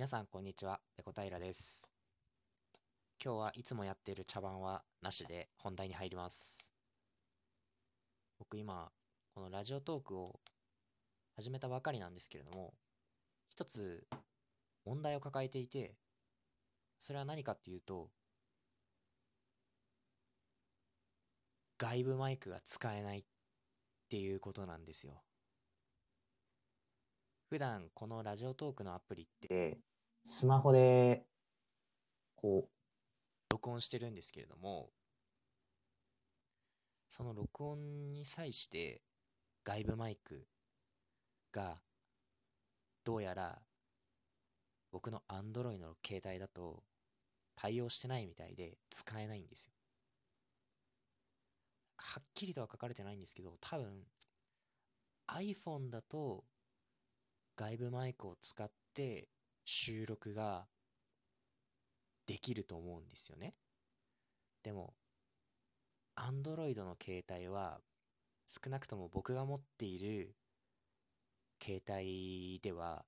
皆さん、こんにちは。ペコ平です。今日はいつもやっている茶番はなしで本題に入ります。僕今、このラジオトークを始めたばかりなんですけれども、一つ問題を抱えていて、それは何かっていうと、外部マイクが使えないっていうことなんですよ。普段このラジオトークのアプリって、スマホで、こう、録音してるんですけれども、その録音に際して外部マイクがどうやら僕の Android の携帯だと対応してないみたいで使えないんですよ。はっきりとは書かれてないんですけど、多分 iPhone だと外部マイクを使って収録ができると思うんですよね。でも、Android の携帯は少なくとも僕が持っている携帯では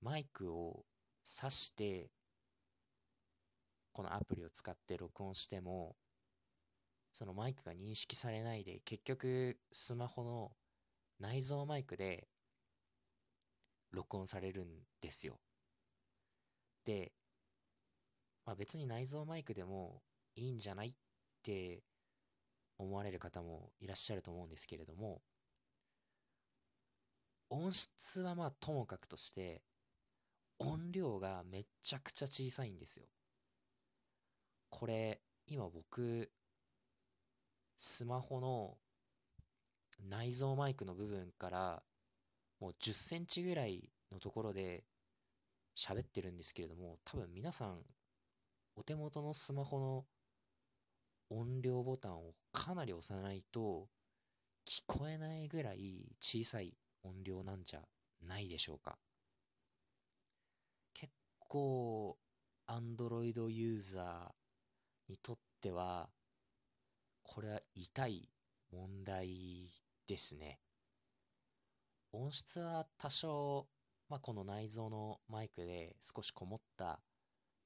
マイクを挿してこのアプリを使って録音してもそのマイクが認識されないで結局スマホの内蔵マイクで録音されるんですよ。で、まあ、別に内蔵マイクでもいいんじゃないって思われる方もいらっしゃると思うんですけれども、音質はまあともかくとして、音量がめちゃくちゃ小さいんですよ。これ、今僕、スマホの内蔵マイクの部分からもう10センチぐらいのところで喋ってるんですけれども、多分皆さん、お手元のスマホの音量ボタンをかなり押さないと聞こえないぐらい小さい音量なんじゃないでしょうか。結構、Android ユーザーにとっては、これは痛い問題ですね。音質は多少、まあ、この内蔵のマイクで少しこもった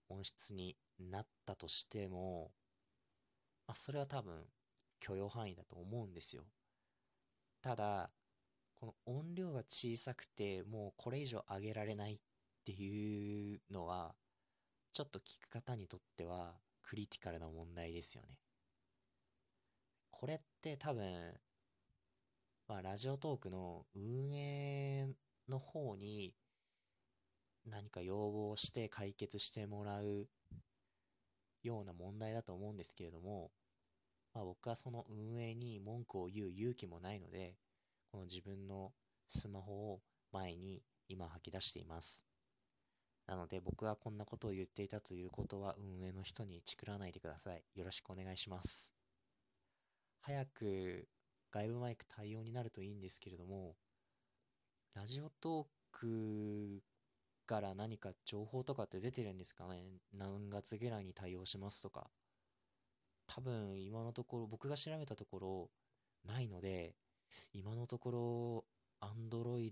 音質になったとしても、まあ、それは多分許容範囲だと思うんですよ。ただ、この音量が小さくてもうこれ以上上げられないっていうのは、ちょっと聞く方にとってはクリティカルな問題ですよね。これって多分まあ、ラジオトークの運営の方に何か要望して解決してもらうような問題だと思うんですけれども、まあ、僕はその運営に文句を言う勇気もないので、この自分のスマホを前に今吐き出しています。なので僕がこんなことを言っていたということは運営の人にチクらないでください。よろしくお願いします。早く外部マイク対応になるといいんですけれども、ラジオトークから何か情報とかって出てるんですかね？何月ぐらいに対応しますとか。多分今のところ僕が調べたところないので、今のところ Android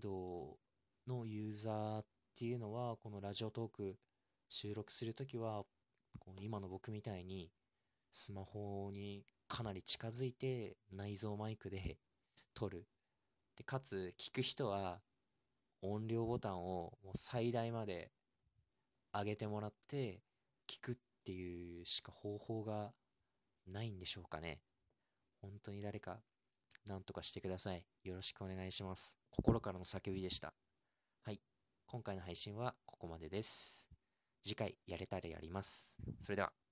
のユーザーっていうのはこのラジオトーク収録するときは今の僕みたいにスマホにかなり近づいて内蔵マイクで撮る。で、かつ聞く人は音量ボタンをもう最大まで上げてもらって聞くっていうしか方法がないんでしょうかね。本当に誰か何とかしてください。よろしくお願いします。心からの叫びでした。はい。今回の配信はここまでです。次回やれたらやります。それでは。